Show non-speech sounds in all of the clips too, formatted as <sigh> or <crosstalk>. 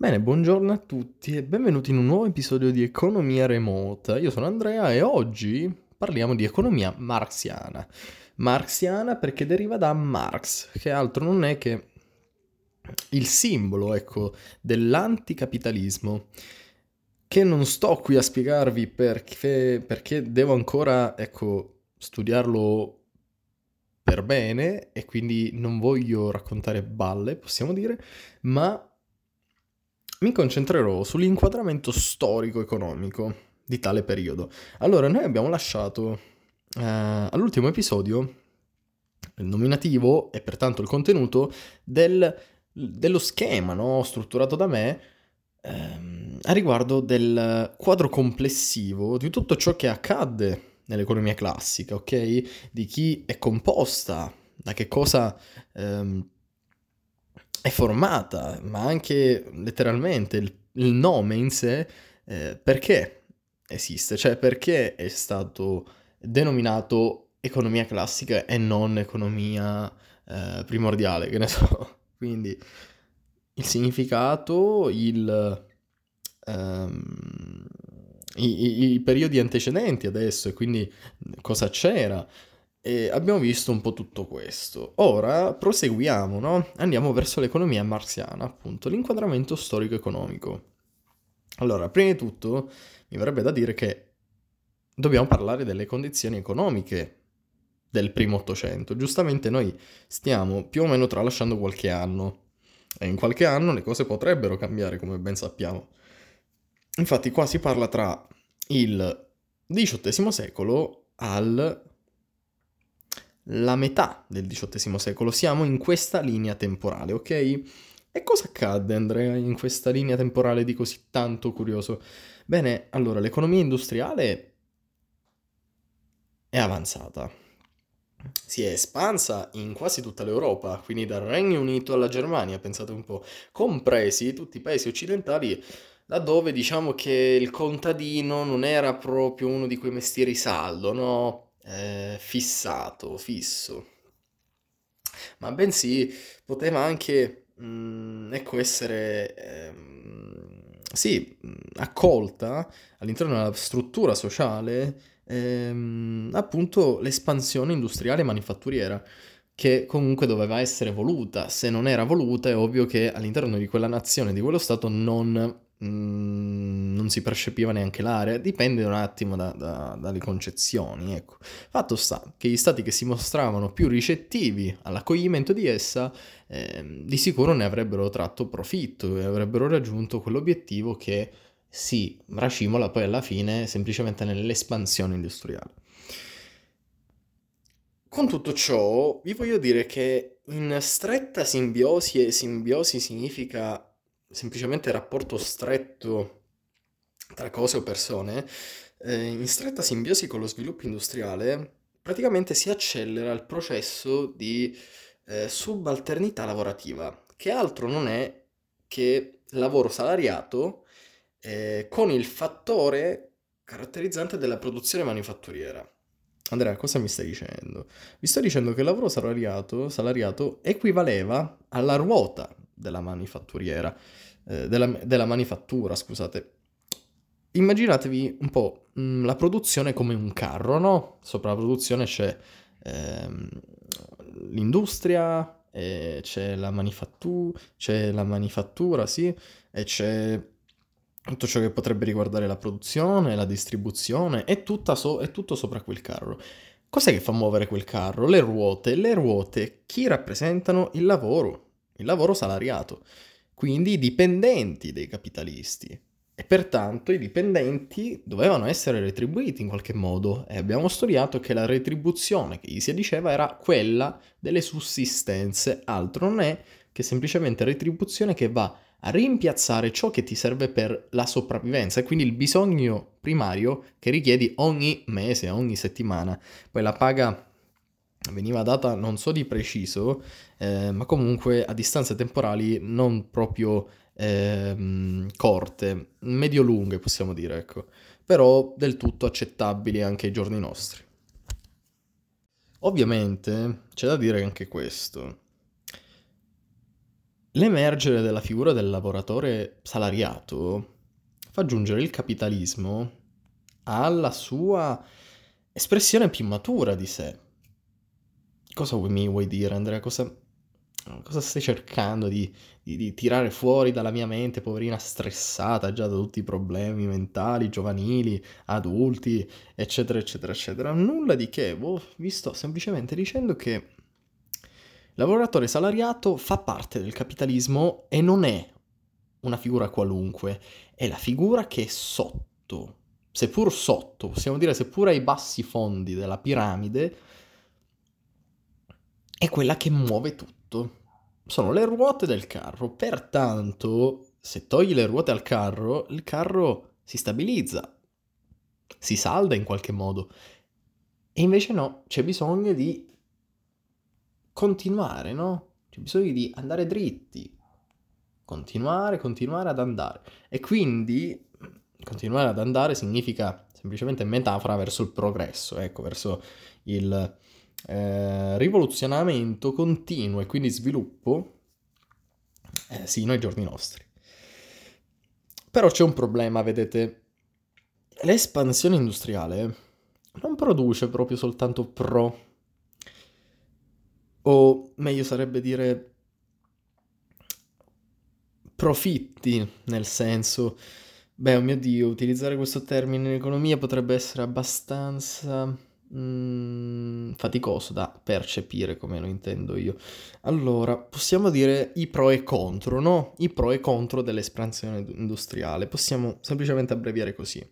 Bene, buongiorno a tutti e benvenuti in un nuovo episodio di Economia Remota. Io sono Andrea e oggi parliamo di economia marxiana. Marxiana perché deriva da Marx, che altro non è che il simbolo, ecco, dell'anticapitalismo, che non sto qui a spiegarvi perché, perché devo ancora, ecco, studiarlo per bene e quindi non voglio raccontare balle, possiamo dire, ma mi concentrerò sull'inquadramento storico-economico di tale periodo. Allora, noi abbiamo lasciato eh, all'ultimo episodio il nominativo e pertanto il contenuto del, dello schema no, strutturato da me ehm, a riguardo del quadro complessivo di tutto ciò che accadde nell'economia classica, ok? Di chi è composta, da che cosa ehm, è formata, ma anche letteralmente il, il nome in sé, eh, perché esiste, cioè perché è stato denominato economia classica e non economia eh, primordiale, che ne so. <laughs> Quindi il significato, il, um, i, i, i periodi antecedenti adesso e quindi cosa c'era, e abbiamo visto un po' tutto questo. Ora proseguiamo, no? Andiamo verso l'economia marziana, appunto, l'inquadramento storico-economico. Allora, prima di tutto mi verrebbe da dire che dobbiamo parlare delle condizioni economiche del primo Ottocento. Giustamente noi stiamo più o meno tralasciando qualche anno e in qualche anno le cose potrebbero cambiare, come ben sappiamo. Infatti qua si parla tra il XVIII secolo al la metà del XVIII secolo. Siamo in questa linea temporale, ok? E cosa accadde, Andrea, in questa linea temporale di così tanto curioso? Bene, allora, l'economia industriale è avanzata. Si è espansa in quasi tutta l'Europa, quindi dal Regno Unito alla Germania, pensate un po', compresi tutti i paesi occidentali laddove diciamo che il contadino non era proprio uno di quei mestieri saldo, no? Eh, fissato, fisso, ma bensì poteva anche, mh, mm, ecco, essere, ehm, sì, mm, accolta all'interno della struttura sociale, ehm, appunto l'espansione industriale e manifatturiera che comunque doveva essere voluta. Se non era voluta è ovvio che all'interno di quella nazione, di quello Stato, non Mm, non si percepiva neanche l'area, dipende un attimo da, da, dalle concezioni. Ecco. Fatto sta che gli stati che si mostravano più ricettivi all'accoglimento di essa, eh, di sicuro ne avrebbero tratto profitto e avrebbero raggiunto quell'obiettivo che si racimola poi alla fine semplicemente nell'espansione industriale. Con tutto ciò, vi voglio dire che in stretta simbiosi, e simbiosi significa semplicemente rapporto stretto tra cose o persone, eh, in stretta simbiosi con lo sviluppo industriale, praticamente si accelera il processo di eh, subalternità lavorativa, che altro non è che lavoro salariato eh, con il fattore caratterizzante della produzione manifatturiera. Andrea, cosa mi stai dicendo? Vi sto dicendo che il lavoro salariato, salariato equivaleva alla ruota della manifatturiera, eh, della, della, manifattura, scusate. Immaginatevi un po' mh, mm, la produzione come un carro, no? Sopra la produzione c'è ehm, l'industria, c'è la manifattura, c'è la manifattura, sì, e c'è tutto ciò che potrebbe riguardare la produzione, la distribuzione, è, so- è tutto sopra quel carro. Cos'è che fa muovere quel carro? Le ruote. Le ruote chi rappresentano? Il lavoro il lavoro salariato, quindi i dipendenti dei capitalisti. E pertanto i dipendenti dovevano essere retribuiti in qualche modo e abbiamo studiato che la retribuzione che gli si diceva era quella delle sussistenze, altro non è che semplicemente retribuzione che va a rimpiazzare ciò che ti serve per la sopravvivenza e quindi il bisogno primario che richiedi ogni mese, ogni settimana. Poi la paga veniva data non so di preciso, eh, ma comunque a distanze temporali non proprio eh, corte, medio-lunghe possiamo dire, ecco, però del tutto accettabili anche ai giorni nostri. Ovviamente c'è da dire anche questo. l'emergere della figura del lavoratore salariato fa giungere il capitalismo alla sua espressione più matura di sé. Cosa mi vuoi dire, Andrea? Cosa, cosa stai cercando di, di, di, tirare fuori dalla mia mente, poverina stressata già da tutti i problemi mentali, giovanili, adulti, eccetera, eccetera, eccetera? Nulla di che, oh, vi sto semplicemente dicendo che il lavoratore salariato fa parte del capitalismo e non è una figura qualunque, è la figura che è sotto, seppur sotto, possiamo dire seppur ai bassi fondi della piramide, è quella che muove tutto. Sono le ruote del carro, pertanto se togli le ruote al carro, il carro si stabilizza, si salda in qualche modo. E invece no, c'è bisogno di continuare, no? C'è bisogno di andare dritti, continuare, continuare ad andare. E quindi continuare ad andare significa semplicemente metafora verso il progresso, ecco, verso il eh, rivoluzionamento continuo e quindi sviluppo eh, sino ai giorni nostri. Però c'è un problema, vedete, l'espansione industriale non produce proprio soltanto pro, o meglio sarebbe dire profitti, nel senso, beh, oh mio Dio, utilizzare questo termine in economia potrebbe essere abbastanza mm, faticoso da percepire come lo intendo io. Allora, possiamo dire i pro e contro, no? I pro e contro dell'espansione industriale. Possiamo semplicemente abbreviare così.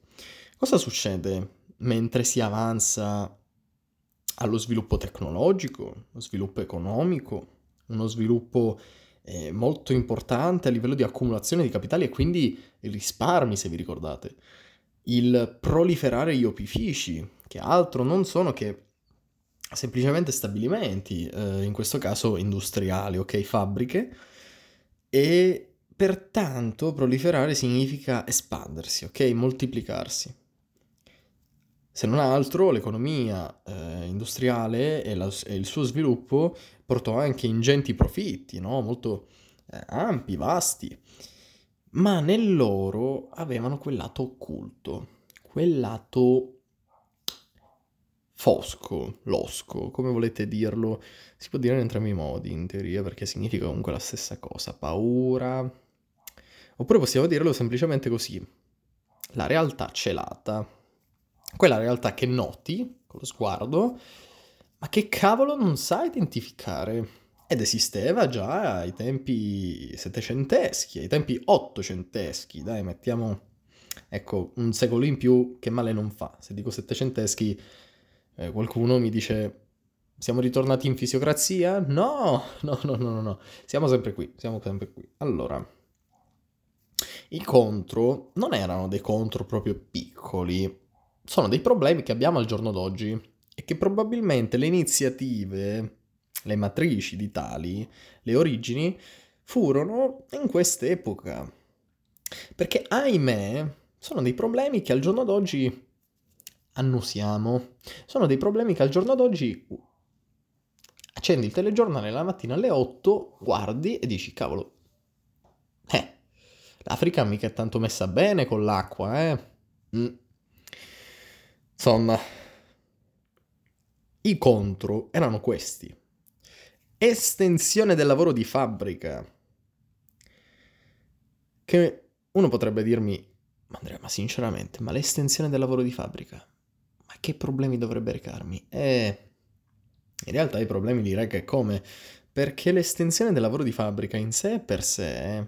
Cosa succede mentre si avanza allo sviluppo tecnologico, lo sviluppo economico, uno sviluppo eh, molto importante a livello di accumulazione di capitali e quindi risparmi, se vi ricordate. Il proliferare gli opifici, che altro non sono che semplicemente stabilimenti, eh, in questo caso industriali, ok, fabbriche, e pertanto proliferare significa espandersi, ok, moltiplicarsi. Se non altro, l'economia eh, industriale e, la, e, il suo sviluppo portò anche ingenti profitti, no? molto eh, ampi, vasti, ma nel loro avevano quel lato occulto, quel lato fosco, losco, come volete dirlo, si può dire in entrambi i modi in teoria perché significa comunque la stessa cosa, paura, oppure possiamo dirlo semplicemente così, la realtà celata. Quella realtà che noti con lo sguardo, ma che cavolo non sa identificare. Ed esisteva già ai tempi settecenteschi, ai tempi ottocenteschi, dai, mettiamo, ecco, un secolo in più che male non fa. Se dico settecenteschi, eh, qualcuno mi dice, siamo ritornati in fisiocrazia? No, no, no, no, no, no, siamo sempre qui, siamo sempre qui. Allora, i contro non erano dei contro proprio piccoli, sono dei problemi che abbiamo al giorno d'oggi e che probabilmente le iniziative, le matrici di tali, le origini, furono in quest'epoca. Perché, ahimè, sono dei problemi che al giorno d'oggi annusiamo. Sono dei problemi che al giorno d'oggi accendi il telegiornale la mattina alle 8, guardi e dici, cavolo, eh, l'Africa mica è tanto messa bene con l'acqua, eh. Mm. Insomma, i contro erano questi. Estensione del lavoro di fabbrica. Che uno potrebbe dirmi, ma Andrea, ma sinceramente, ma l'estensione del lavoro di fabbrica, ma che problemi dovrebbe recarmi? Eh, in realtà i problemi li reca come? Perché l'estensione del lavoro di fabbrica in sé per sé...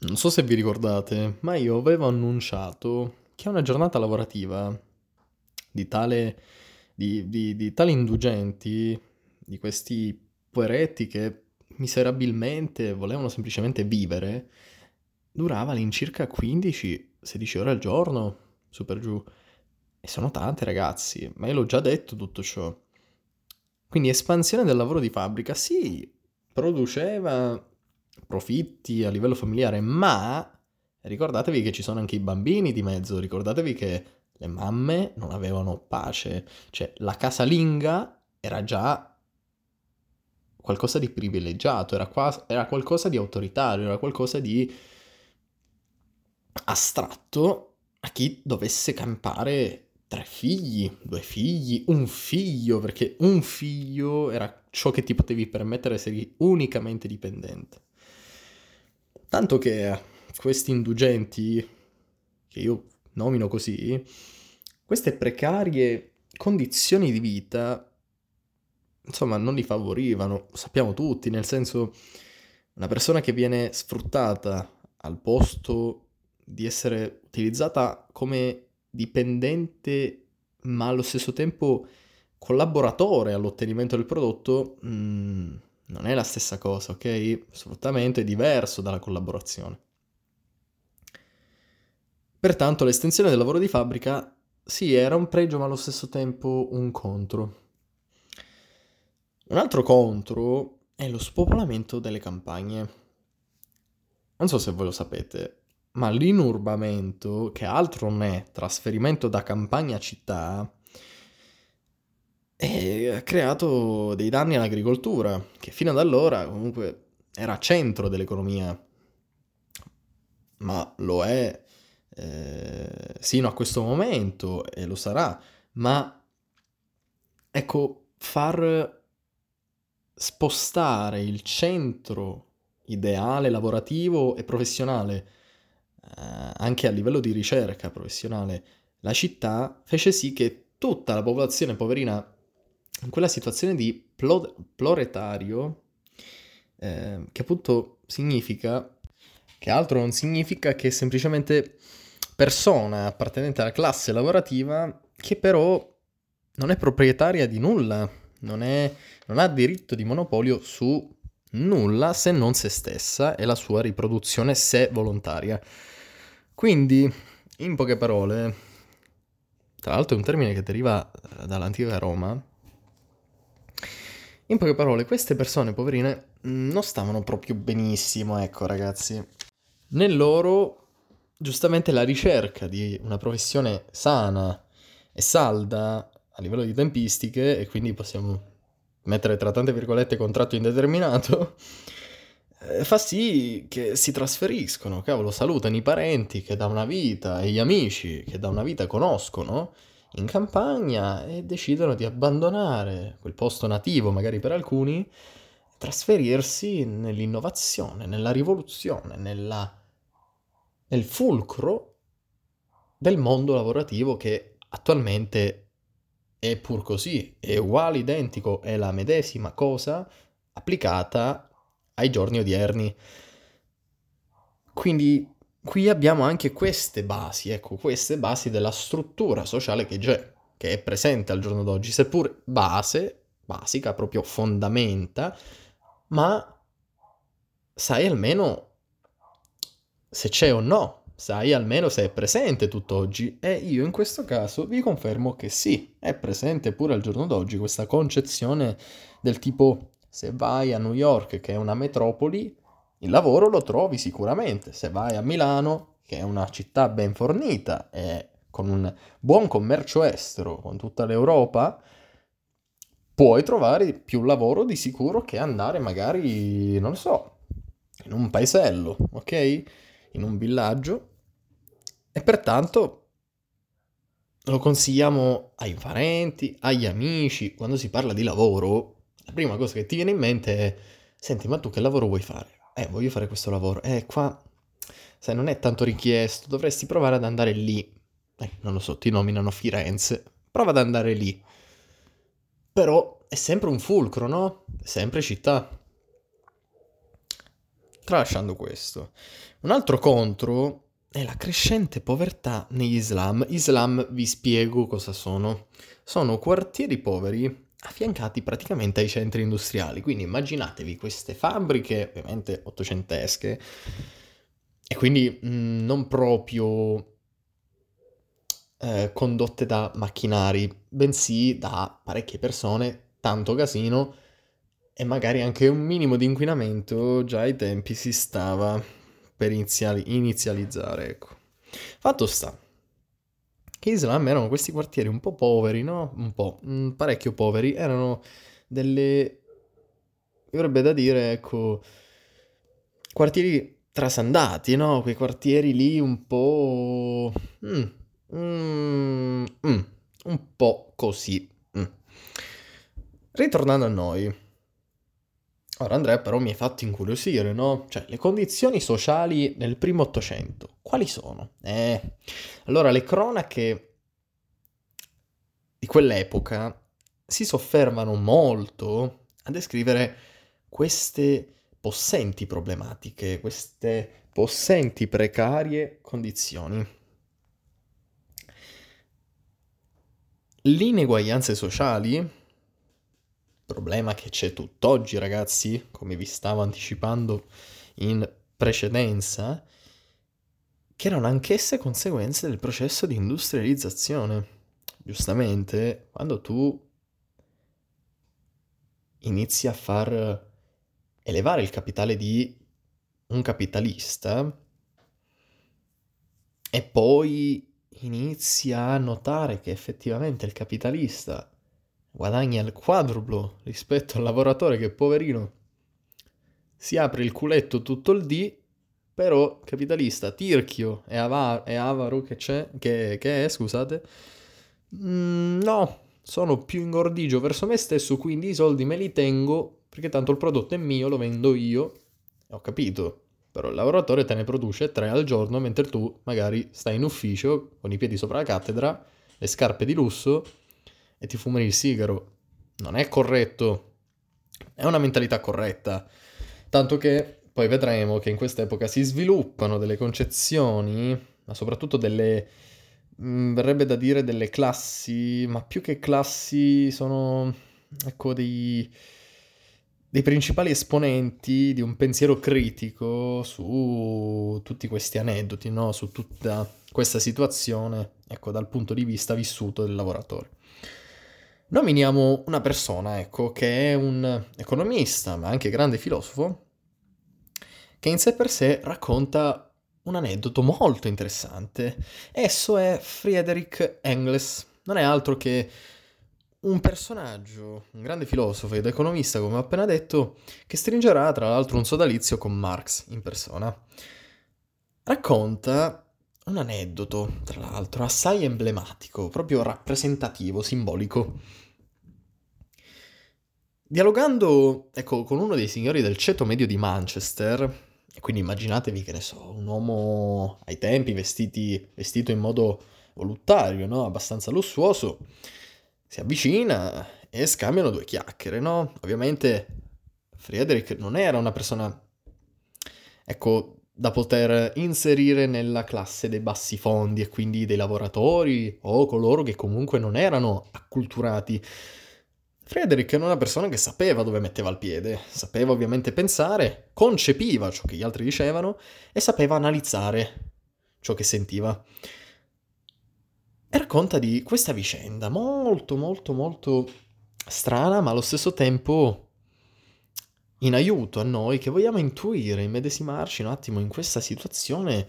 Non so se vi ricordate, ma io avevo annunciato che una giornata lavorativa di tale, di, di, di tali indulgenti, di questi poeretti che miserabilmente volevano semplicemente vivere, durava all'incirca 15-16 ore al giorno, su per giù. E sono tante ragazzi, ma io l'ho già detto tutto ciò. Quindi espansione del lavoro di fabbrica, sì, produceva profitti a livello familiare, ma ricordatevi che ci sono anche i bambini di mezzo, ricordatevi che le mamme non avevano pace, cioè la casalinga era già qualcosa di privilegiato, era, qua, era qualcosa di autoritario, era qualcosa di astratto a chi dovesse campare tre figli, due figli, un figlio, perché un figlio era ciò che ti potevi permettere se eri unicamente dipendente. Tanto che questi indulgenti, che io nomino così, queste precarie condizioni di vita, insomma, non li favorivano, lo sappiamo tutti, nel senso, una persona che viene sfruttata al posto di essere utilizzata come dipendente, ma allo stesso tempo collaboratore all'ottenimento del prodotto, mh, mm, non è la stessa cosa, ok? Sfruttamento è diverso dalla collaborazione. Pertanto l'estensione del lavoro di fabbrica sì, era un pregio ma allo stesso tempo un contro. Un altro contro è lo spopolamento delle campagne. Non so se voi lo sapete, ma l'inurbamento, che altro non è trasferimento da campagna a città, ha creato dei danni all'agricoltura, che fino ad allora comunque era centro dell'economia, ma lo è eh, sino a questo momento e lo sarà, ma ecco, far spostare il centro ideale lavorativo e professionale eh, anche a livello di ricerca professionale, la città fece sì che tutta la popolazione poverina in quella situazione di plo- ploretario, eh, che appunto significa, che altro non significa che semplicemente persona appartenente alla classe lavorativa che però non è proprietaria di nulla, non, è, non ha diritto di monopolio su nulla se non se stessa e la sua riproduzione se volontaria. Quindi, in poche parole, tra l'altro è un termine che deriva eh, dall'antica Roma, in poche parole, queste persone poverine mm, non stavano proprio benissimo, ecco ragazzi. Nel loro, giustamente, la ricerca di una professione sana e salda a livello di tempistiche, e quindi possiamo mettere tra tante virgolette contratto indeterminato, eh, fa sì che si trasferiscono, cavolo, salutano i parenti che da una vita e gli amici che da una vita conoscono in campagna e decidono di abbandonare quel posto nativo, magari per alcuni, trasferirsi nell'innovazione, nella rivoluzione, nella, nel fulcro del mondo lavorativo che attualmente è pur così, è uguale, identico, è la medesima cosa applicata ai giorni odierni. Quindi qui abbiamo anche queste basi, ecco, queste basi della struttura sociale che c'è, che è presente al giorno d'oggi, seppur base, basica, proprio fondamenta, ma sai almeno se c'è o no, sai almeno se è presente tutt'oggi e io in questo caso vi confermo che sì, è presente pure al giorno d'oggi questa concezione del tipo se vai a New York, che è una metropoli, il lavoro lo trovi sicuramente. Se vai a Milano, che è una città ben fornita e con un buon commercio estero con tutta l'Europa, puoi trovare più lavoro di sicuro che andare magari, non so, in un paesello, ok? In un villaggio. E pertanto lo consigliamo ai parenti, agli amici, quando si parla di lavoro, la prima cosa che ti viene in mente è, senti, ma tu che lavoro vuoi fare? Eh, voglio fare questo lavoro. Eh, qua, sai, non è tanto richiesto, dovresti provare ad andare lì. Eh, non lo so, ti nominano Firenze. Prova ad andare lì. Però è sempre un fulcro, no? Sempre città. Tralasciando questo. Un altro contro è la crescente povertà negli Islam. Islam vi spiego cosa sono. Sono quartieri poveri affiancati praticamente ai centri industriali. Quindi immaginatevi queste fabbriche, ovviamente ottocentesche, e quindi mh, mm, non proprio eh, condotte da macchinari, bensì da parecchie persone, tanto casino e magari anche un minimo di inquinamento già ai tempi si stava per iniziali- inizializzare. Ecco. Fatto sta che Islam erano questi quartieri un po' poveri, no? Un po', mh, mm, parecchio poveri, erano delle avrebbe da dire, ecco, quartieri trasandati, no? Quei quartieri lì un po'... Mm, mm, mm, un po' così. Mm. Ritornando a noi. Ora Andrea però mi hai fatto incuriosire, no? Cioè, le condizioni sociali nel primo Ottocento, quali sono? Eh, allora le cronache di quell'epoca si soffermano molto a descrivere queste possenti problematiche, queste possenti precarie condizioni. L'ineguaglianze sociali problema che c'è tutt'oggi, ragazzi, come vi stavo anticipando in precedenza, che erano anch'esse conseguenze del processo di industrializzazione. Giustamente, quando tu inizi a far elevare il capitale di un capitalista e poi inizi a notare che effettivamente il capitalista guadagna il quadruplo rispetto al lavoratore che poverino si apre il culetto tutto il dì, però capitalista, tirchio e, ava- e avaro che c'è, che, che è, scusate, mm, no, sono più ingordigio verso me stesso, quindi i soldi me li tengo perché tanto il prodotto è mio, lo vendo io, ho capito, però il lavoratore te ne produce tre al giorno mentre tu magari stai in ufficio con i piedi sopra la cattedra, le scarpe di lusso e ti fumi il sigaro. Non è corretto. È una mentalità corretta. Tanto che poi vedremo che in quest'epoca si sviluppano delle concezioni, ma soprattutto delle... Mm, verrebbe da dire delle classi, ma più che classi sono, ecco, dei, dei principali esponenti di un pensiero critico su tutti questi aneddoti, no? su tutta questa situazione, ecco, dal punto di vista vissuto del lavoratore. Nominiamo una persona, ecco, che è un economista, ma anche grande filosofo, che in sé per sé racconta un aneddoto molto interessante. Esso è Friedrich Engels. Non è altro che un personaggio, un grande filosofo ed economista, come ho appena detto, che stringerà tra l'altro un sodalizio con Marx in persona. Racconta un aneddoto, tra l'altro, assai emblematico, proprio rappresentativo, simbolico. Dialogando, ecco, con uno dei signori del ceto medio di Manchester, quindi immaginatevi che ne so, un uomo ai tempi vestiti, vestito in modo volontario, no? Abbastanza lussuoso, si avvicina e scambiano due chiacchiere, no? Ovviamente Friedrich non era una persona, ecco, da poter inserire nella classe dei bassi fondi e quindi dei lavoratori o coloro che comunque non erano acculturati. Frederick era una persona che sapeva dove metteva il piede, sapeva ovviamente pensare, concepiva ciò che gli altri dicevano e sapeva analizzare ciò che sentiva. E racconta di questa vicenda molto molto molto strana ma allo stesso tempo in aiuto a noi che vogliamo intuire, immedesimarci un attimo in questa situazione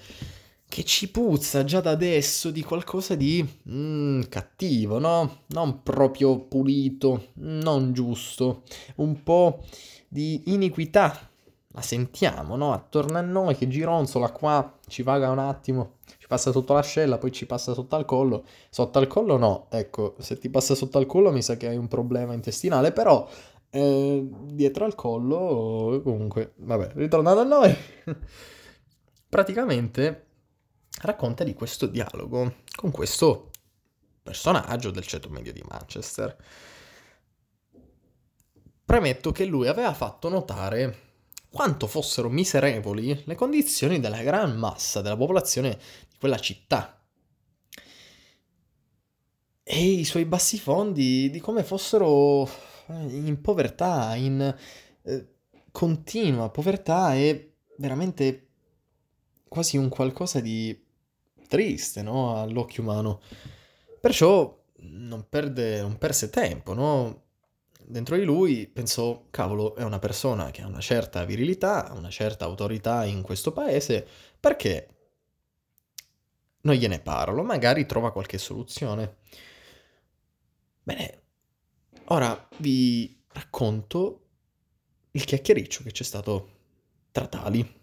che ci puzza già da adesso di qualcosa di mm, cattivo, no? Non proprio pulito, non giusto, un po' di iniquità. La sentiamo, no? Attorno a noi che gironzola qua, ci vaga un attimo, ci passa sotto l'ascella, poi ci passa sotto al collo. Sotto al collo no, ecco, se ti passa sotto al collo mi sa che hai un problema intestinale, però eh, dietro al collo, comunque, vabbè, ritornando a noi, <laughs> praticamente racconta di questo dialogo con questo personaggio del ceto medio di Manchester. Premetto che lui aveva fatto notare quanto fossero miserevoli le condizioni della gran massa della popolazione di quella città. E i suoi bassi fondi di come fossero in povertà, in eh, continua povertà e veramente quasi un qualcosa di triste, no? All'occhio umano. Perciò non, perde, non perse tempo, no? Dentro di lui pensò, cavolo, è una persona che ha una certa virilità, una certa autorità in questo paese, perché non gliene parlo, magari trova qualche soluzione. Bene, Ora vi racconto il chiacchiericcio che c'è stato tra tali.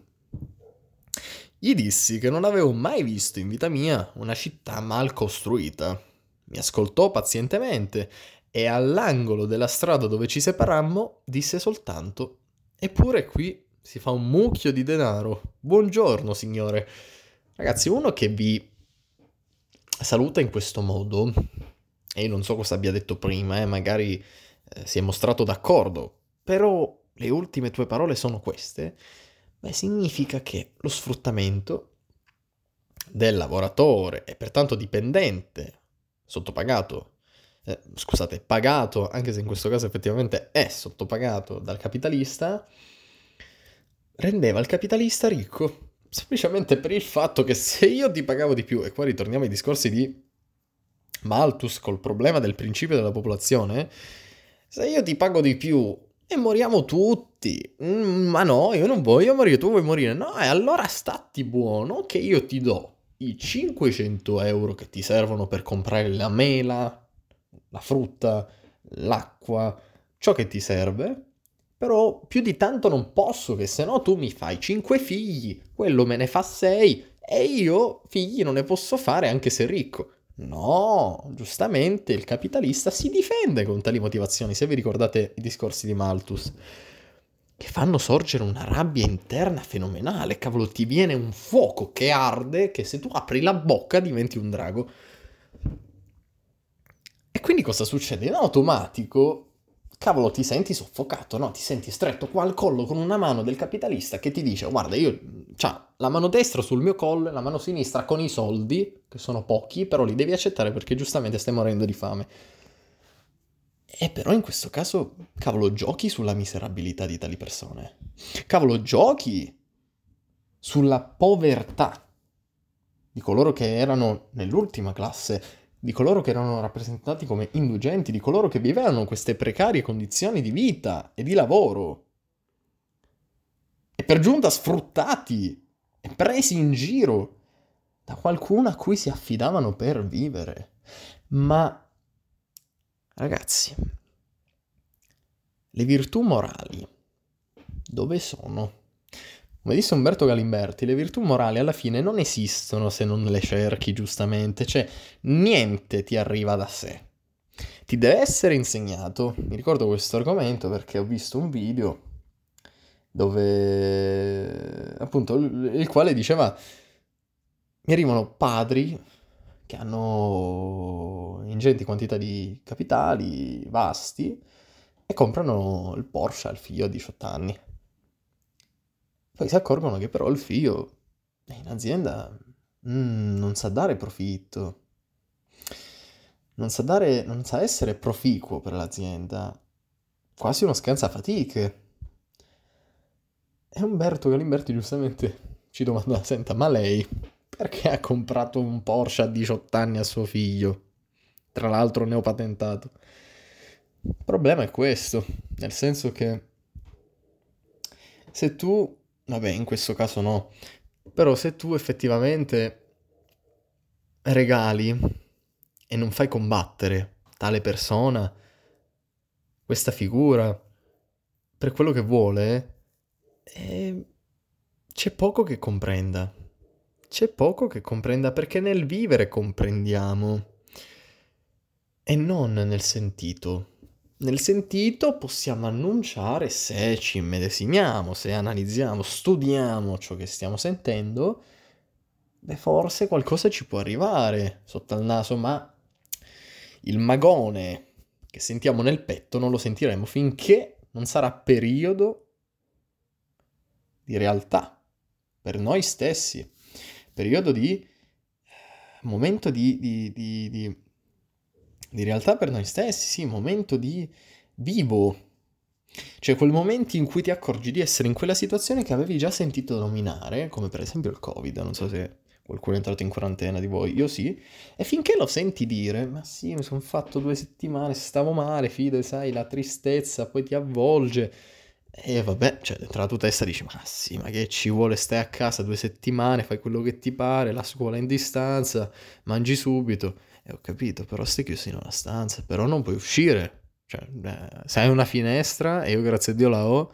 Gli dissi che non avevo mai visto in vita mia una città mal costruita. Mi ascoltò pazientemente e all'angolo della strada dove ci separammo disse soltanto Eppure qui si fa un mucchio di denaro. Buongiorno, signore. Ragazzi, uno che vi saluta in questo modo, e io non so cosa abbia detto prima, eh, magari eh, si è mostrato d'accordo, però le ultime tue parole sono queste, beh, significa che lo sfruttamento del lavoratore e pertanto dipendente, sottopagato, eh, scusate, pagato, anche se in questo caso effettivamente è sottopagato dal capitalista, rendeva il capitalista ricco. Semplicemente per il fatto che se io ti pagavo di più, e qua ritorniamo ai discorsi di Malthus col problema del principio della popolazione, se io ti pago di più e moriamo tutti, mm, ma no, io non voglio morire, tu vuoi morire, no, e allora stati buono che io ti do i 500 euro che ti servono per comprare la mela, la frutta, l'acqua, ciò che ti serve, però più di tanto non posso, che se no tu mi fai 5 figli, quello me ne fa 6 e io figli non ne posso fare anche se ricco. No, giustamente il capitalista si difende con tali motivazioni, se vi ricordate i discorsi di Malthus, che fanno sorgere una rabbia interna fenomenale, cavolo, ti viene un fuoco che arde, che se tu apri la bocca diventi un drago. E quindi cosa succede? In automatico cavolo, ti senti soffocato, no? Ti senti stretto qua al collo con una mano del capitalista che ti dice, guarda, io, c'ha la mano destra sul mio collo e la mano sinistra con i soldi, che sono pochi, però li devi accettare perché giustamente stai morendo di fame. E però in questo caso, cavolo, giochi sulla miserabilità di tali persone. Cavolo, giochi sulla povertà di coloro che erano nell'ultima classe di coloro che erano rappresentati come indulgenti, di coloro che vivevano queste precarie condizioni di vita e di lavoro. E per giunta sfruttati e presi in giro da qualcuno a cui si affidavano per vivere. Ma, ragazzi, le virtù morali dove sono? Come disse Umberto Galimberti, le virtù morali alla fine non esistono se non le cerchi giustamente, cioè niente ti arriva da sé. Ti deve essere insegnato. Mi ricordo questo argomento perché ho visto un video dove appunto il quale diceva mi arrivano padri che hanno ingenti quantità di capitali vasti e comprano il Porsche al figlio a 18 anni. Poi si accorgono che però il figlio in azienda mm, non sa dare profitto, non sa, dare, non sa essere proficuo per l'azienda, quasi uno scansafatiche. E Umberto Galimberti giustamente ci domanda, senta, ma lei perché ha comprato un Porsche a 18 anni a suo figlio? Tra l'altro neopatentato. Il problema è questo, nel senso che se tu Vabbè, in questo caso no. Però se tu effettivamente regali e non fai combattere tale persona, questa figura, per quello che vuole, eh, c'è poco che comprenda. C'è poco che comprenda perché nel vivere comprendiamo e non nel sentito. Nel sentito possiamo annunciare se ci immedesimiamo, se analizziamo, studiamo ciò che stiamo sentendo, beh forse qualcosa ci può arrivare sotto al naso, ma il magone che sentiamo nel petto non lo sentiremo finché non sarà periodo di realtà per noi stessi, periodo di eh, momento di, di, di, di di realtà per noi stessi, sì, momento di vivo. Cioè quel momento in cui ti accorgi di essere in quella situazione che avevi già sentito nominare, come per esempio il Covid, non so se qualcuno è entrato in quarantena di voi, io sì, e finché lo senti dire, ma sì, mi sono fatto due settimane, stavo male, fide, sai, la tristezza poi ti avvolge, e vabbè, cioè dentro la tua testa dici, ma sì, ma che ci vuole, stai a casa due settimane, fai quello che ti pare, la scuola in distanza, mangi subito, e ho capito, però stai chiuso in una stanza, però non puoi uscire. Cioè, eh, se hai una finestra, e io grazie a Dio la ho,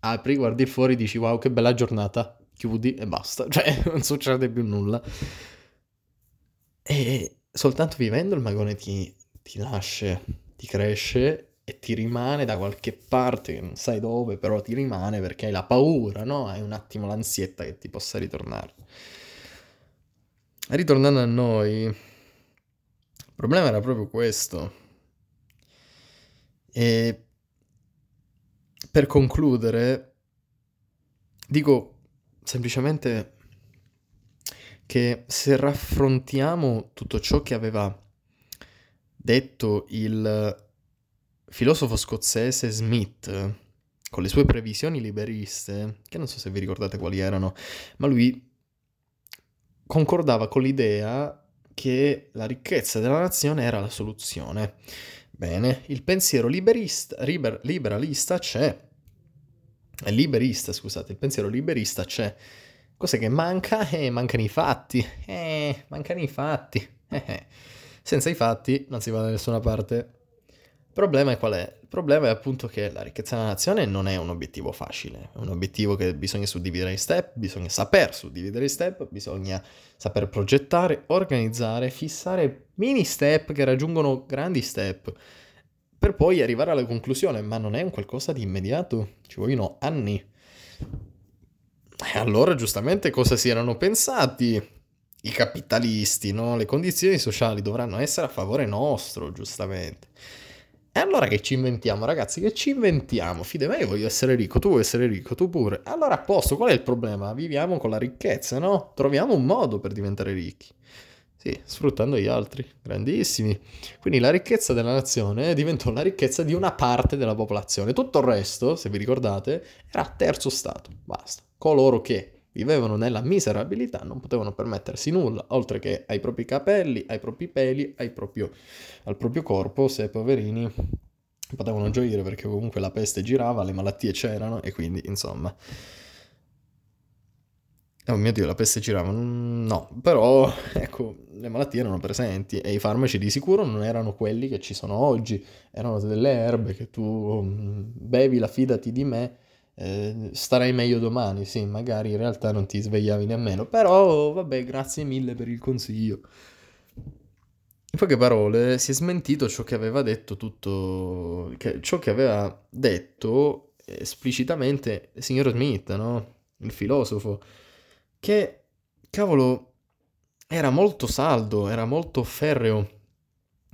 apri, guardi fuori, dici wow che bella giornata, chiudi e basta, <laughs> cioè non succede più nulla. E soltanto vivendo il magone ti, ti nasce, ti cresce e ti rimane da qualche parte, non sai dove, però ti rimane perché hai la paura, no? Hai un attimo l'ansietta che ti possa ritornare. Ritornando a noi, problema era proprio questo. E per concludere, dico semplicemente che se raffrontiamo tutto ciò che aveva detto il filosofo scozzese Smith con le sue previsioni liberiste, che non so se vi ricordate quali erano, ma lui concordava con l'idea che la ricchezza della nazione era la soluzione. Bene, il pensiero liber, liberalista c'è. Liberista, scusate, il pensiero liberista c'è Cos'è che manca? Eh, mancano i fatti. Eh, mancano i fatti. Eh, senza i fatti non si va da nessuna parte. Il problema è qual è? Il problema è appunto che la ricchezza della nazione non è un obiettivo facile, è un obiettivo che bisogna suddividere in step, bisogna saper suddividere in step, bisogna saper progettare, organizzare, fissare mini step che raggiungono grandi step, per poi arrivare alla conclusione, ma non è un qualcosa di immediato, ci vogliono anni. E allora giustamente cosa si erano pensati i capitalisti, no? Le condizioni sociali dovranno essere a favore nostro, giustamente. E allora che ci inventiamo, ragazzi? Che ci inventiamo? Fide me, io voglio essere ricco, tu vuoi essere ricco, tu pure. Allora a posto, qual è il problema? Viviamo con la ricchezza, no? Troviamo un modo per diventare ricchi. Sì, sfruttando gli altri, grandissimi. Quindi la ricchezza della nazione diventò la ricchezza di una parte della popolazione. Tutto il resto, se vi ricordate, era terzo stato. Basta. Coloro che vivevano nella miserabilità non potevano permettersi nulla, oltre che ai propri capelli, ai propri peli, ai proprio, al proprio corpo, se poverini potevano gioire perché comunque la peste girava, le malattie c'erano e quindi, insomma... Oh mio Dio, la peste girava? No, però ecco, le malattie erano presenti e i farmaci di sicuro non erano quelli che ci sono oggi, erano delle erbe che tu mm, bevi, la fidati di me, eh, starai meglio domani, sì, magari in realtà non ti svegliavi nemmeno, però vabbè, grazie mille per il consiglio. In poche parole, si è smentito ciò che aveva detto tutto, che, ciò che aveva detto esplicitamente il signor Smith, no? Il filosofo che, cavolo, era molto saldo, era molto ferreo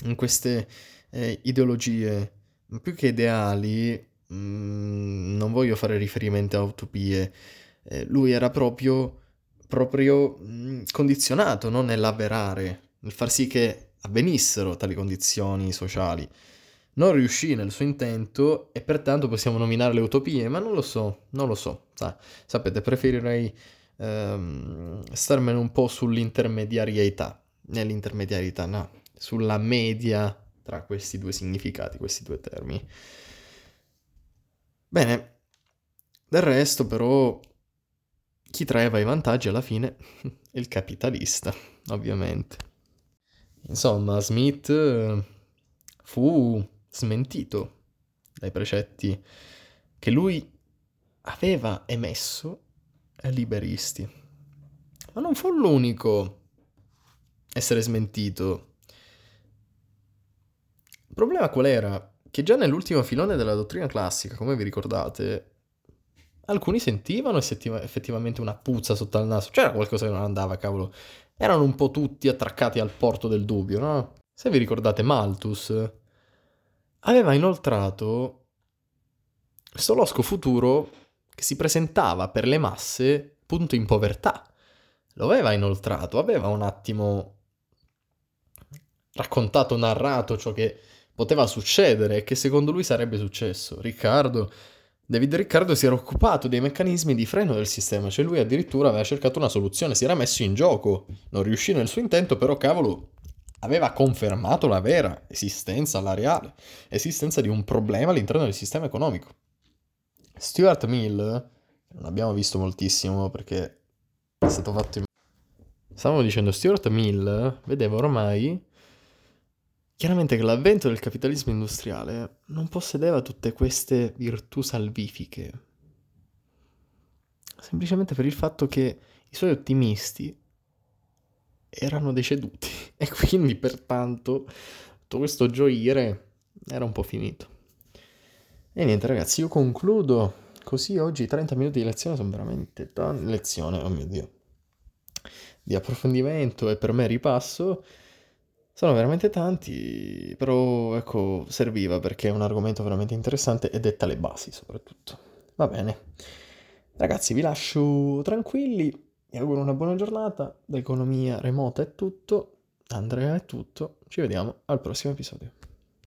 in queste eh, ideologie, più che ideali, mm, non voglio fare riferimento a utopie, eh, lui era proprio, proprio mm, condizionato no? nell'avverare, nel far sì che avvenissero tali condizioni sociali. Non riuscì nel suo intento e pertanto possiamo nominare le utopie, ma non lo so, non lo so. Sa, sapete, preferirei ehm, starmene un po' sull'intermediarietà, nell'intermediarietà, no, sulla media tra questi due significati, questi due termini. Bene, del resto però chi traeva i vantaggi alla fine è <laughs> il capitalista, ovviamente. Insomma, Smith eh, fu smentito dai precetti che lui aveva emesso liberisti. Ma non fu l'unico essere smentito. Il problema qual era? Che già nell'ultimo filone della dottrina classica, come vi ricordate, alcuni sentivano effettivamente una puzza sotto al naso. C'era qualcosa che non andava, cavolo. Erano un po' tutti attraccati al porto del dubbio, no? Se vi ricordate, Malthus aveva inoltrato questo losco futuro che si presentava per le masse punto in povertà. Lo aveva inoltrato, aveva un attimo raccontato, narrato ciò che poteva succedere e che secondo lui sarebbe successo. Riccardo, David Riccardo si era occupato dei meccanismi di freno del sistema, cioè lui addirittura aveva cercato una soluzione, si era messo in gioco, non riuscì nel suo intento, però cavolo, aveva confermato la vera esistenza, la reale esistenza di un problema all'interno del sistema economico. Stuart Mill, non abbiamo visto moltissimo perché è stato fatto in... Stavamo dicendo, Stuart Mill vedeva ormai chiaramente che l'avvento del capitalismo industriale non possedeva tutte queste virtù salvifiche. semplicemente per il fatto che i suoi ottimisti erano deceduti <laughs> e quindi pertanto tutto questo gioire era un po' finito. E niente ragazzi, io concludo così oggi 30 minuti di lezione sono veramente tante lezioni, oh mio Dio, di approfondimento e per me ripasso. Sono veramente tanti, però ecco, serviva perché è un argomento veramente interessante e detta le basi soprattutto. Va bene. Ragazzi, vi lascio tranquilli, vi auguro una buona giornata, da economia remota è tutto, Andrea è tutto, ci vediamo al prossimo episodio.